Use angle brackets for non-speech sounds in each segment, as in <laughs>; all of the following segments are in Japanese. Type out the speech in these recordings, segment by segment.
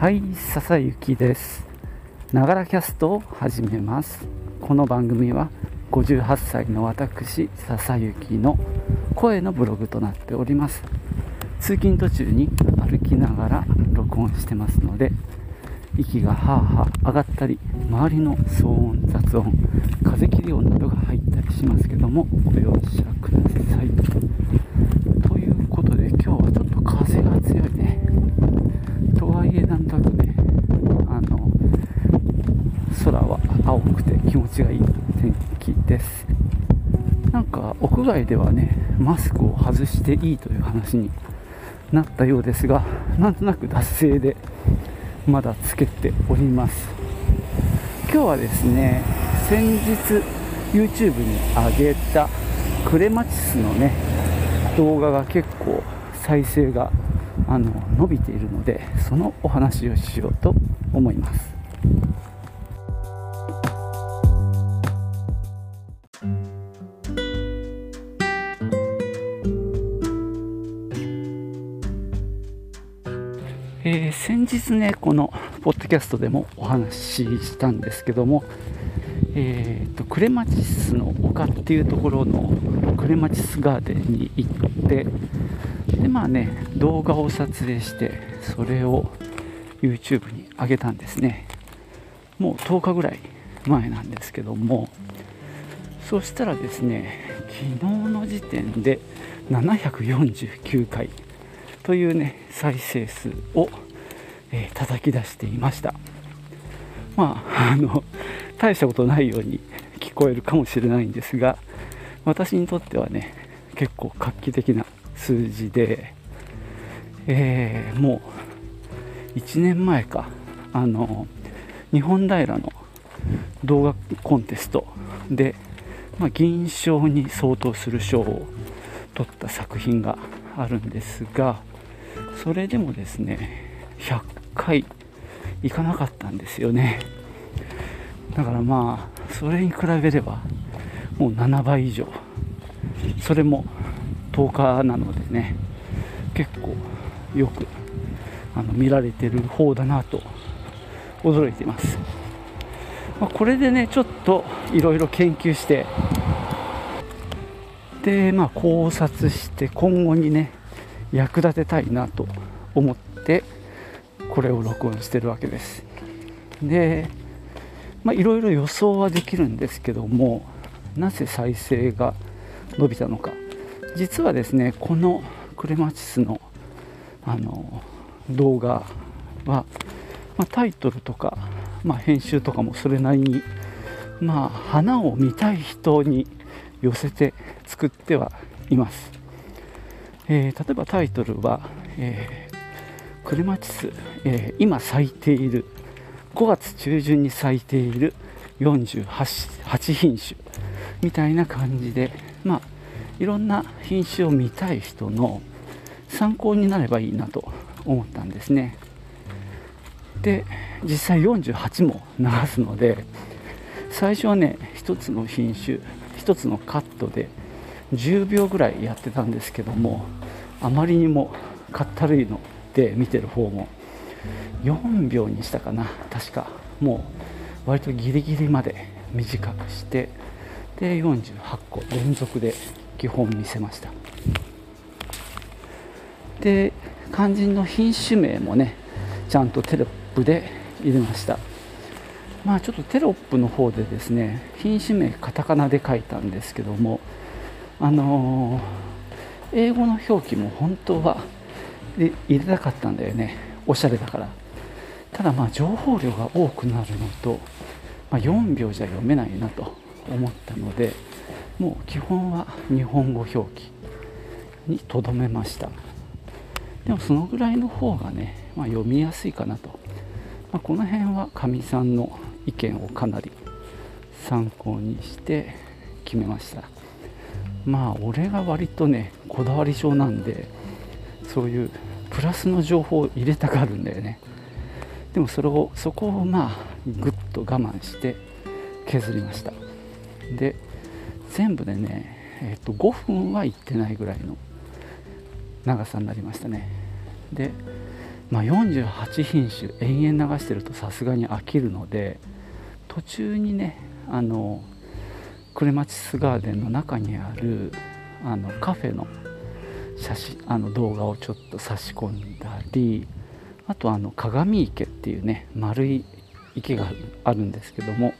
はい笹雪です。ながらキャストを始めます。この番組は58歳の私笹雪の声のブログとなっております。通勤途中に歩きながら録音してますので息がはあはあ上がったり周りの騒音雑音風切り音などが入ったりしますけどもご容赦くださいということで今日はちょっと風が強いねとはいえなんとねあの空は青くて気持ちがいい天気です。なんか屋外ではねマスクを外していいという話になったようですがなんとなく脱製でまだつけております。今日はですね先日 YouTube に上げたクレマチスのね動画が結構再生があの伸びているのでそのお話をしようと思います。えー、先日ねこのポッドキャストでもお話ししたんですけども、えーと、クレマチスの丘っていうところのクレマチスガーデンに行ってでまあね動画を撮影してそれを YouTube に上げたんですね。もう10日ぐらい前なんですけども。そしたらですね昨日の時点で749回というね再生数を、えー、叩き出していました。まああの大したことないように聞こえるかもしれないんですが私にとってはね結構画期的な数字で、えー、もう1年前か。あの日本平の動画コンテストで、まあ、銀賞に相当する賞を取った作品があるんですがそれでもですね100回いかなかったんですよね。だからまあそれに比べればもう7倍以上。それも10日なのでね結構よくあの見られてる方だなと驚いてます、まあ、これでねちょっといろいろ研究してでまあ考察して今後にね役立てたいなと思ってこれを録音してるわけです。でまいろいろ予想はできるんですけどもなぜ再生が伸びたのか。実はですねこのクレマチスのあの動画は、まあ、タイトルとか、まあ、編集とかもそれなりにまあ花を見たい人に寄せて作ってはいます。えー、例えばタイトルは、えー、クレマチス、えー、今咲いている5月中旬に咲いている48品種みたいな感じでまあいろんな品種を見たい人の参考になればいいなと思ったんですね。で実際48も流すので最初はね1つの品種1つのカットで10秒ぐらいやってたんですけどもあまりにもかったるいので見てる方も4秒にしたかな確か。もう割とギリギリまで短くしてで48個連続で基本見せました。で肝心の品種名もねちゃんとテロップで入れました。まあちょっとテロップの方でですね品種名カタカナで書いたんですけどもあのー、英語の表記も本当は入れたかったんだよね。おしゃれだから。ただまあ情報量が多くなるのと、まあ、4秒じゃ読めないなと思ったのでもう基本は日本語表記にとどめました。でもそのぐらいの方がね、まあ、読みやすいかなと、まあ、この辺はかみさんの意見をかなり参考にして決めました。まあ俺が割とねこだわり症なんでそういうプラスの情報を入れたがるんだよね。でもそれをそこをまあぐっと我慢して削りました。で全部でね、えー、と5分はいってないぐらいの長さになりましたね。でまあ、48品種延々流してるとさすがに飽きるので途中にねあのクレマチスガーデンの中にあるあのカフェの写真あの動画をちょっと差し込んだりあとあの鏡池っていうね丸い池があるんですけども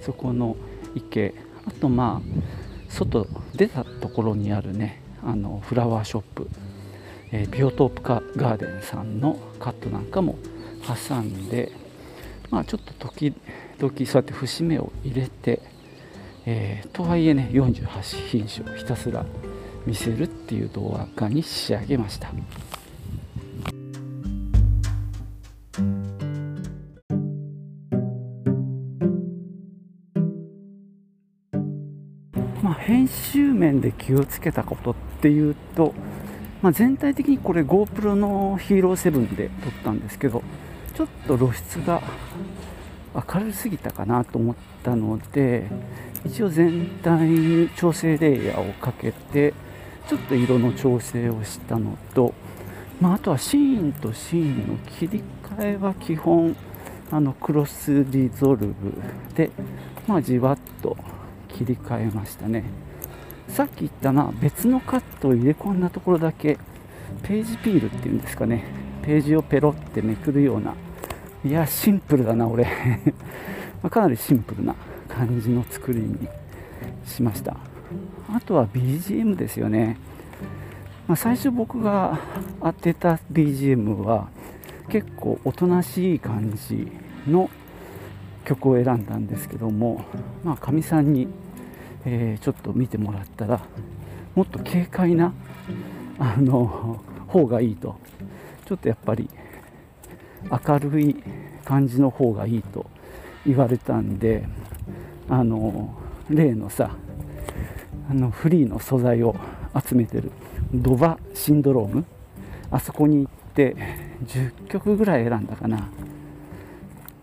そこの池あとまあ外出たところにあるねあのフラワーショップ、えー、ビオトープカガーデンさんのカットなんかも挟んでまあちょっと時々そうやって節目を入れて、えー、とはいえね48品種をひたすら見せるっていう動画に仕上げました。まあ、編集面で気をつけたことっていうと、まあ、全体的にこれ GoPro のヒーロー7で撮ったんですけどちょっと露出が明るすぎたかなと思ったので一応全体に調整レイヤーをかけてちょっと色の調整をしたのと、まあ、あとはシーンとシーンの切り替えは基本あのクロスリゾルブで、まあ、じわっと切り替えましたね。さっき言ったな別のカットを入れ込んだところだけページピールっていうんですかね。ページをペロってめくるようないやシンプルだな俺。<laughs> まかなりシンプルな感じの作りにしました。あとは BGM ですよね、まあ、最初僕が当てた BGM は結構おとなしい感じの曲を選んだんですけどもまあかみさんにえー、ちょっと見てもらったらもっと軽快なあの方がいいと。ちょっとやっぱり明るい感じの方がいいと言われたんであの例のさあのフリーの素材を集めてるドバシンドローム？あそこに行って10曲ぐらい選んだかな。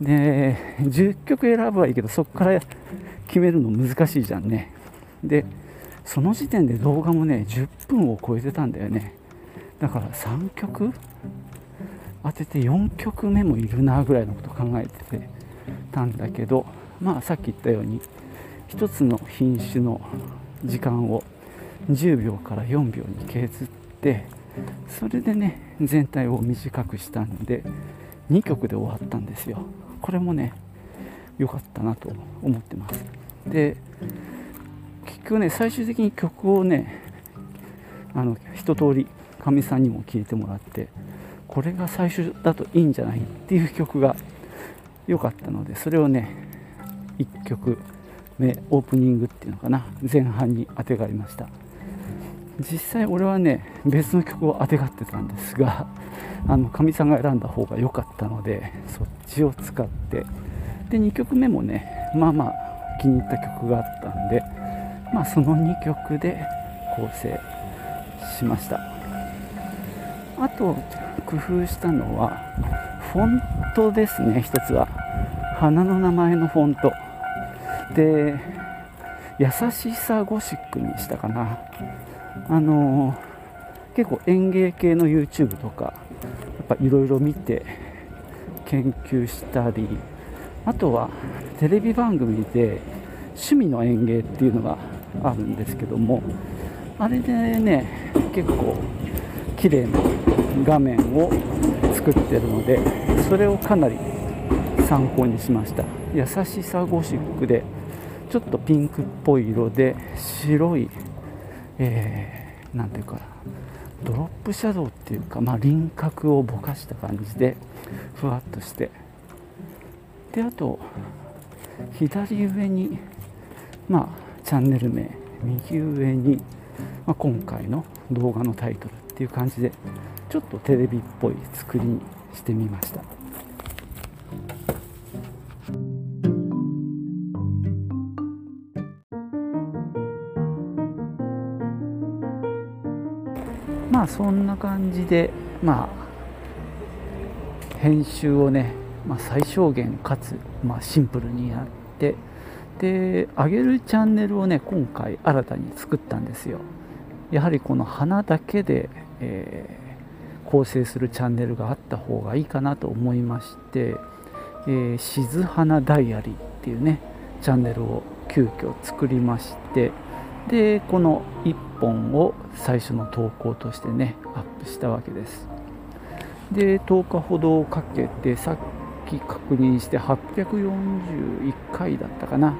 で10曲選ぶはいいけどそこから決めるの難しいじゃんね。でその時点で動画もね10分を超えてたんだよね。だから3曲当てて4曲目もいるなぐらいのこと考えててたんだけどまあさっき言ったように1つの品種の時間を10秒から4秒に削ってそれでね全体を短くしたんで2曲で終わったんですよ。これもね良かったなと思ってます。で結局ね最終的に曲をねあの一通りかみさんにも聴いてもらってこれが最初だといいんじゃないっていう曲が良かったのでそれをね1曲目オープニングっていうのかな前半にあてがいました。実際俺はね別の曲をあてがってたんですが <laughs> あのかみさんが選んだ方が良かったのでそっちを使って。で2曲目もねまあまあ気に入った曲があったんでまあその2曲で構成しました。あと工夫したのはフォントですね一つは。花の名前のフォント。で優しさゴシックにしたかな。あのー、結構園芸系の YouTube とかやっぱいろいろ見て研究したりあとはテレビ番組で趣味の園芸っていうのがあるんですけどもあれでね結構綺麗な画面を作ってるのでそれをかなり参考にしました。優しさゴシックでちょっとピンクっぽい色で白いえー、ていうかドロップシャドウっていうか、まあ、輪郭をぼかした感じでふわっとして。であと左上にまあチャンネル名右上に、まあ、今回の動画のタイトルっていう感じでちょっとテレビっぽい作りにしてみました。そんな感じでまあ編集をねまあ、最小限かつ、まあ、シンプルにやってで上げるチャンネルをね今回新たに作ったんですよ。やはりこの花だけで、えー、構成するチャンネルがあった方がいいかなと思いまして、えー、しず花ダイアリーっていうねチャンネルを急遽作りましてでこの1本を最初の投稿としてねアップしたわけです。で10日ほどかけてさっき確認して841回だったかな。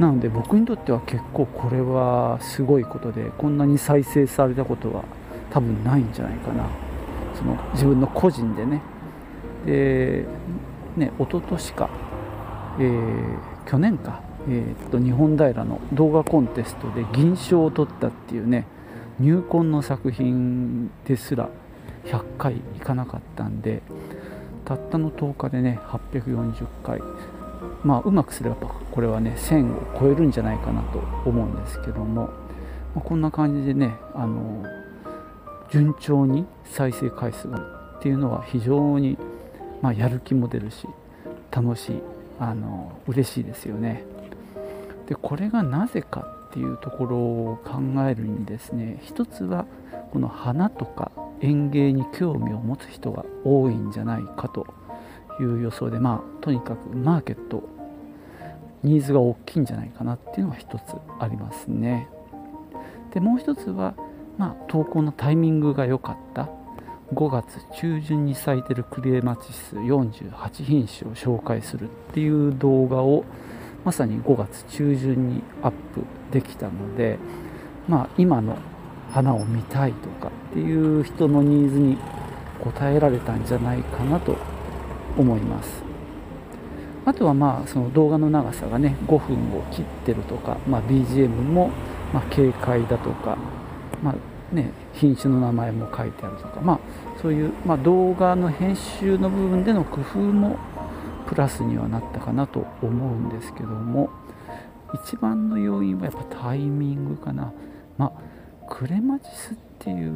なので僕にとっては結構これはすごいことでこんなに再生されたことは多分ないんじゃないかな。その自分の個人でね。でね一昨年か、えー、去年か、えー、っと日本平の動画コンテストで銀賞を取ったっていうね入魂の作品ですら100回いかなかったんでたったの10日でね840回。まあうまくすればこれはね1000を超えるんじゃないかなと思うんですけども、まあ、こんな感じでねあの順調に再生回数がっていうのは非常に、まあ、やる気も出るし楽しいあの嬉しいですよね。でこれがなぜかっていうところを考えるにですね一つはこの花とか園芸に興味を持つ人が多いんじゃないかという予想でまあとにかくマーケットニーズが大きいんじゃないかなっていうのが一つありますね。でもう一つはまあ投稿のタイミングが良かった。5月中旬に咲いてるクレマチス48品種を紹介するっていう動画をまさに5月中旬にアップできたのでまあ今の花を見たいとかっていう人のニーズに応えられたんじゃないかなと思います。あとはまあその動画の長さがね5分を切ってるとか、まあ、BGM もま軽快だとか、まあね、品種の名前も書いてあるとか、まあ、そういう、ま、動画の編集の部分での工夫もプラスにはなったかなと思うんですけども一番の要因はやっぱタイミングかな。まあクレマチスっていう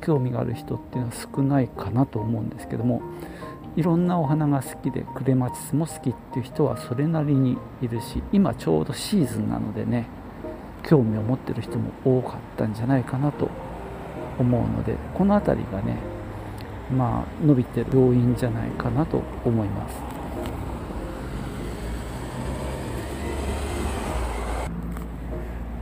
興味がある人っていうのは少ないかなと思うんですけどもいろんなお花が好きでクレマチスも好きっていう人はそれなりにいるし今ちょうどシーズンなのでね興味を持ってる人も多かったんじゃないかなと思うのでこの辺りがねまあ伸びてる要因じゃないかなと思います。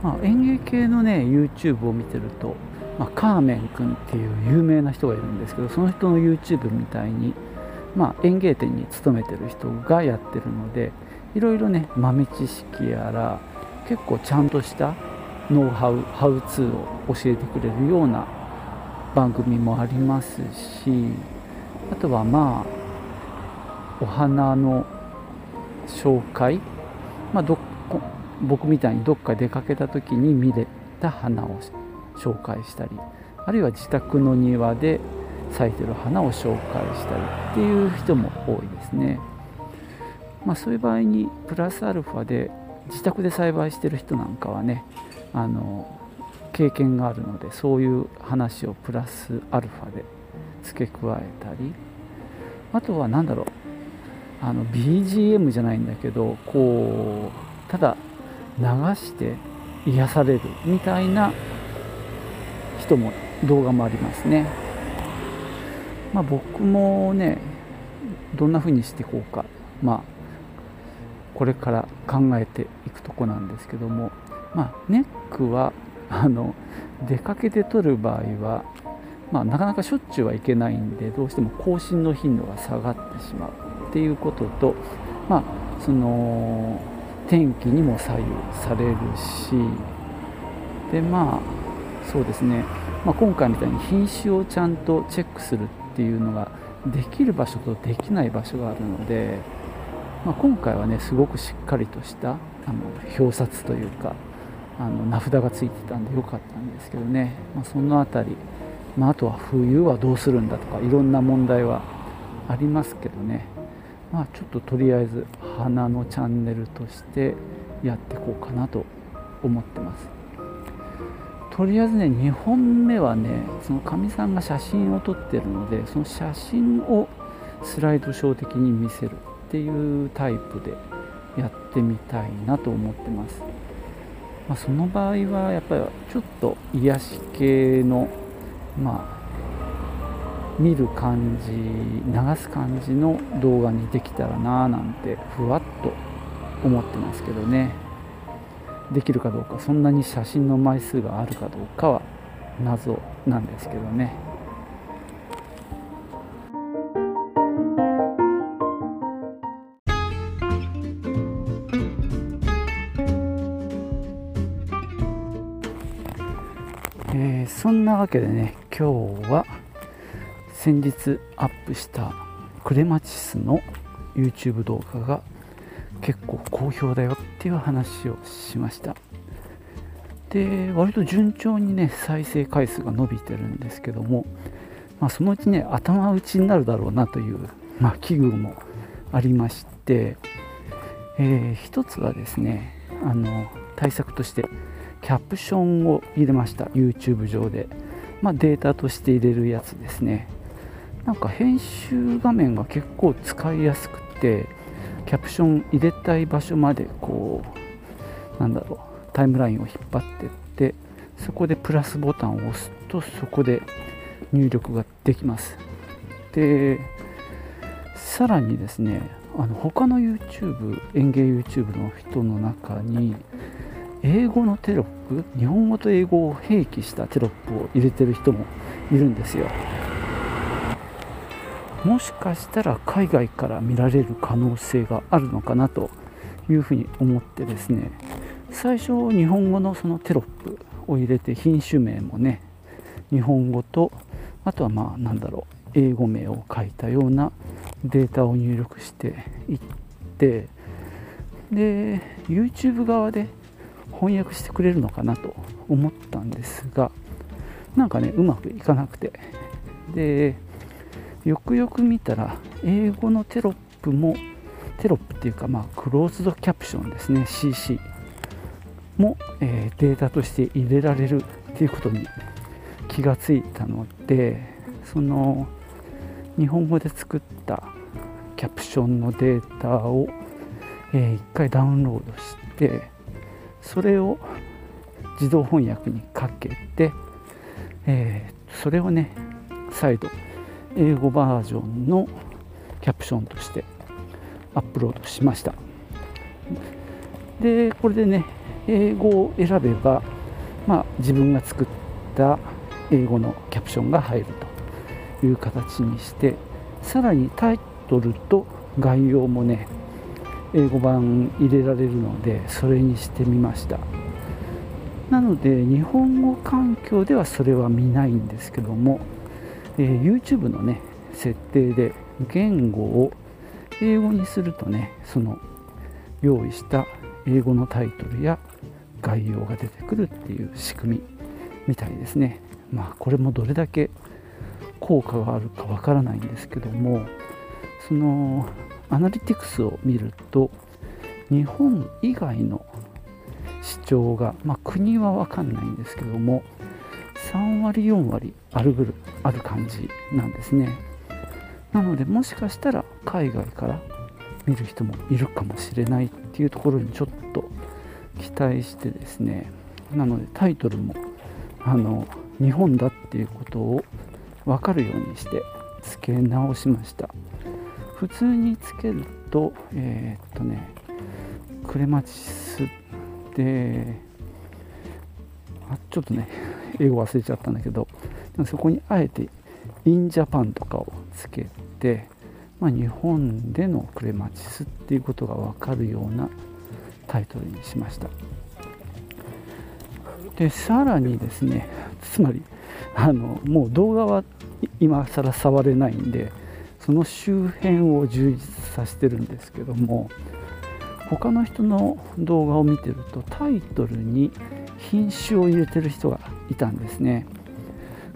まあ、演芸系のね YouTube を見てると、まあ、カーメン君っていう有名な人がいるんですけどその人の YouTube みたいに、まあ、園芸店に勤めてる人がやってるのでいろいろね豆知識やら結構ちゃんとしたノウハウハウツーを教えてくれるような番組もありますしあとはまあお花の紹介、まあ、ど僕みたいにどっか出かけた時に見れた花を紹介したりあるいは自宅の庭で咲いてる花を紹介したりっていう人も多いですね。まあ、そういう場合にプラスアルファで自宅で栽培してる人なんかはねあの経験があるのでそういう話をプラスアルファで付け加えたりあとは何だろうあの BGM じゃないんだけどこうただ流して癒されるみたいな人も動画もありますね。まあ、僕もねどんな風にしていこうかまあこれから考えていくとこなんですけどもまあネックはあの出かけて撮る場合はまあ、なかなかしょっちゅうはいけないんでどうしても更新の頻度が下がってしまうっていうこととまあその天気にも左右されるしでまあそうですね、まあ、今回みたいに品種をちゃんとチェックするっていうのができる場所とできない場所があるので、まあ、今回はねすごくしっかりとしたあの表札というかあの名札がついてたんでよかったんですけどね、まあ、その辺り、まあ、あとは冬はどうするんだとかいろんな問題はありますけどね。まあ、ちょっととりあえず花のチャンネルとしてやっていこうかなと思ってます。とりあえずね2本目はねそのかみさんが写真を撮ってるのでその写真をスライドショー的に見せるっていうタイプでやってみたいなと思ってます、まあ、その場合はやっぱりちょっと癒し系のまあ見る感じ流す感じの動画にできたらなーなんてふわっと思ってますけどね。できるかどうかそんなに写真の枚数があるかどうかは謎なんですけどね。わけでね今日は先日アップしたクレマチスの YouTube 動画が結構好評だよっていう話をしました。で割と順調にね再生回数が伸びてるんですけども、まあ、そのうちね頭打ちになるだろうなという、まあ、危惧もありまして、えー、一つはですねあの対策としてキャプションを入れました YouTube 上で、まあ、データとして入れるやつですね。なんか編集画面が結構使いやすくてキャプション入れたい場所までこうなんだろうタイムラインを引っ張ってってそこでプラスボタンを押すとそこで入力ができます。でさらにですねあの他の YouTube 園芸 YouTube の人の中に英語のテロップ日本語と英語を併記したテロップを入れてる人もいるんですよ。もしかしたら海外から見られる可能性があるのかなというふうに思ってですね最初日本語のそのテロップを入れて品種名もね日本語とあとはまあなんだろう英語名を書いたようなデータを入力していってで YouTube 側で翻訳してくれるのかなと思ったんですがなんかねうまくいかなくて。でよくよく見たら英語のテロップもテロップっていうかまあクローズドキャプションですね CC も、えー、データとして入れられるっていうことに気がついたのでその日本語で作ったキャプションのデータを、えー、1回ダウンロードしてそれを自動翻訳にかけて、えー、それをね再度英語バージョンのキャプションとしてアップロードしました。でこれでね英語を選べば、まあ、自分が作った英語のキャプションが入るという形にしてさらにタイトルと概要もね英語版入れられるのでそれにしてみました。なので日本語環境ではそれは見ないんですけどもえー、YouTube のね設定で言語を英語にするとねその用意した英語のタイトルや概要が出てくるっていう仕組みみたいですね。まあこれもどれだけ効果があるかわからないんですけどもそのアナリティクスを見ると日本以外の視聴が、まあ、国は分かんないんですけども3割4割あるぐるある感じなんですね。なのでもしかしたら海外から見る人もいるかもしれないっていうところにちょっと期待してですね。なのでタイトルもあの日本だっていうことを分かるようにして付け直しました。普通につけるとえー、っとねクレマチスであちょっとね <laughs> 英語忘れちゃったんだけどそこにあえて「インジャパン」とかをつけて、まあ、日本でのクレマチスっていうことが分かるようなタイトルにしました。でさらにですねつまりあのもう動画は今更触れないんでその周辺を充実させてるんですけども他の人の動画を見てるとタイトルに品種を入れてる人がいたんですね。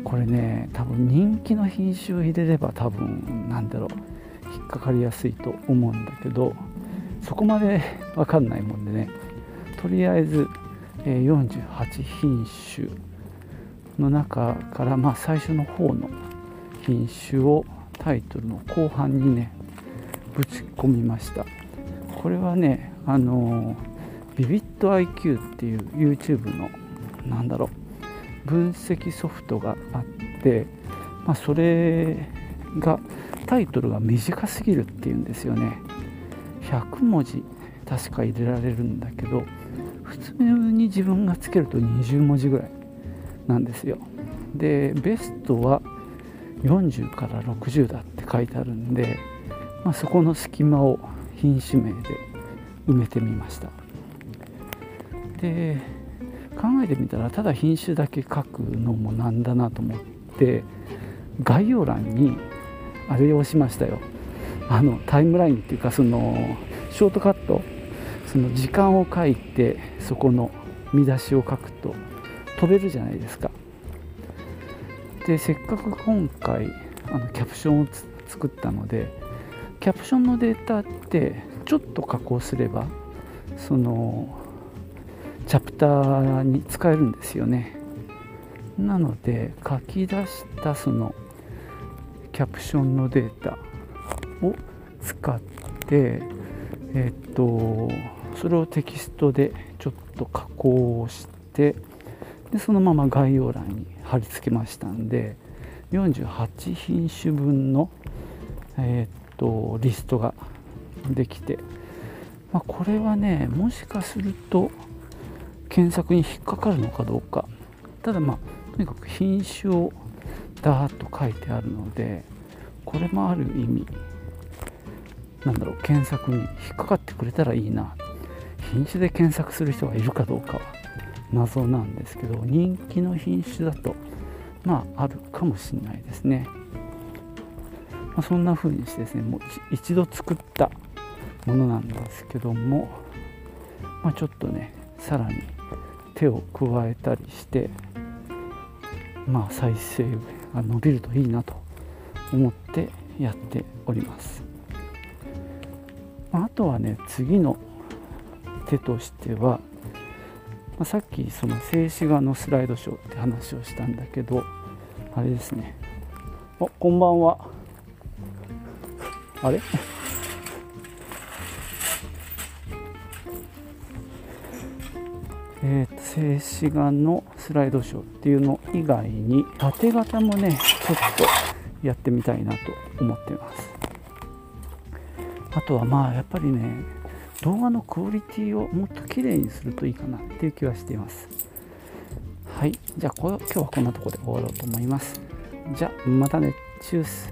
これね多分人気の品種を入れれば多分なんだろう引っかかりやすいと思うんだけどそこまで分かんないもんでね。とりあえず48品種の中からまあ最初の方の品種をタイトルの後半にねぶち込みました。これはねあのビビット IQ っていう YouTube のなんだろう分析ソフトがあって、まあ、それがタイトルが短すぎるっていうんですよね。100文字確か入れられるんだけど普通に自分がつけると20文字ぐらいなんですよ。でベストは40から60だって書いてあるんで、まあ、そこの隙間を品種名で埋めてみました。で考えてみたらただ品種だけ書くのもなんだなと思って概要欄にあれをしましたよ。あのタイムラインっていうかそのショートカットその時間を書いてそこの見出しを書くと飛べるじゃないですか。でせっかく今回あのキャプションを作ったのでキャプションのデータってちょっと加工すればそのチャプターに使えるんですよね。なので書き出したそのキャプションのデータを使ってえっとそれをテキストでちょっと加工をしてでそのまま概要欄に貼り付けましたんで48品種分の、えっとリストができて、まあ、これはねもしかすると検索に引っかかるのかどうか。ただまあとにかく品種をダーッと書いてあるのでこれもある意味なんだろう検索に引っかかってくれたらいいな。品種で検索する人がいるかどうかは。謎なんですけど人気の品種だとまああるかもしれないですね、まあ、そんな風にしてですねもう一度作ったものなんですけども、まあ、ちょっとねさらに手を加えたりしてまあ再生が伸びるといいなと思ってやっております、まあ、あとはね次の手としては、まあ、さっきその静止画のスライドショーって話をしたんだけどあれですね。あこんばんは。あれ？えーと、静止画のスライドショーっていうの以外に縦型もねちょっとやってみたいなと思ってます。あとはまあやっぱりね動画のクオリティをもっと綺麗にするといいかなっていう気はしています。はい。じゃあ今日はこんなとこで終わろうと思います。じゃあまたね。チュース。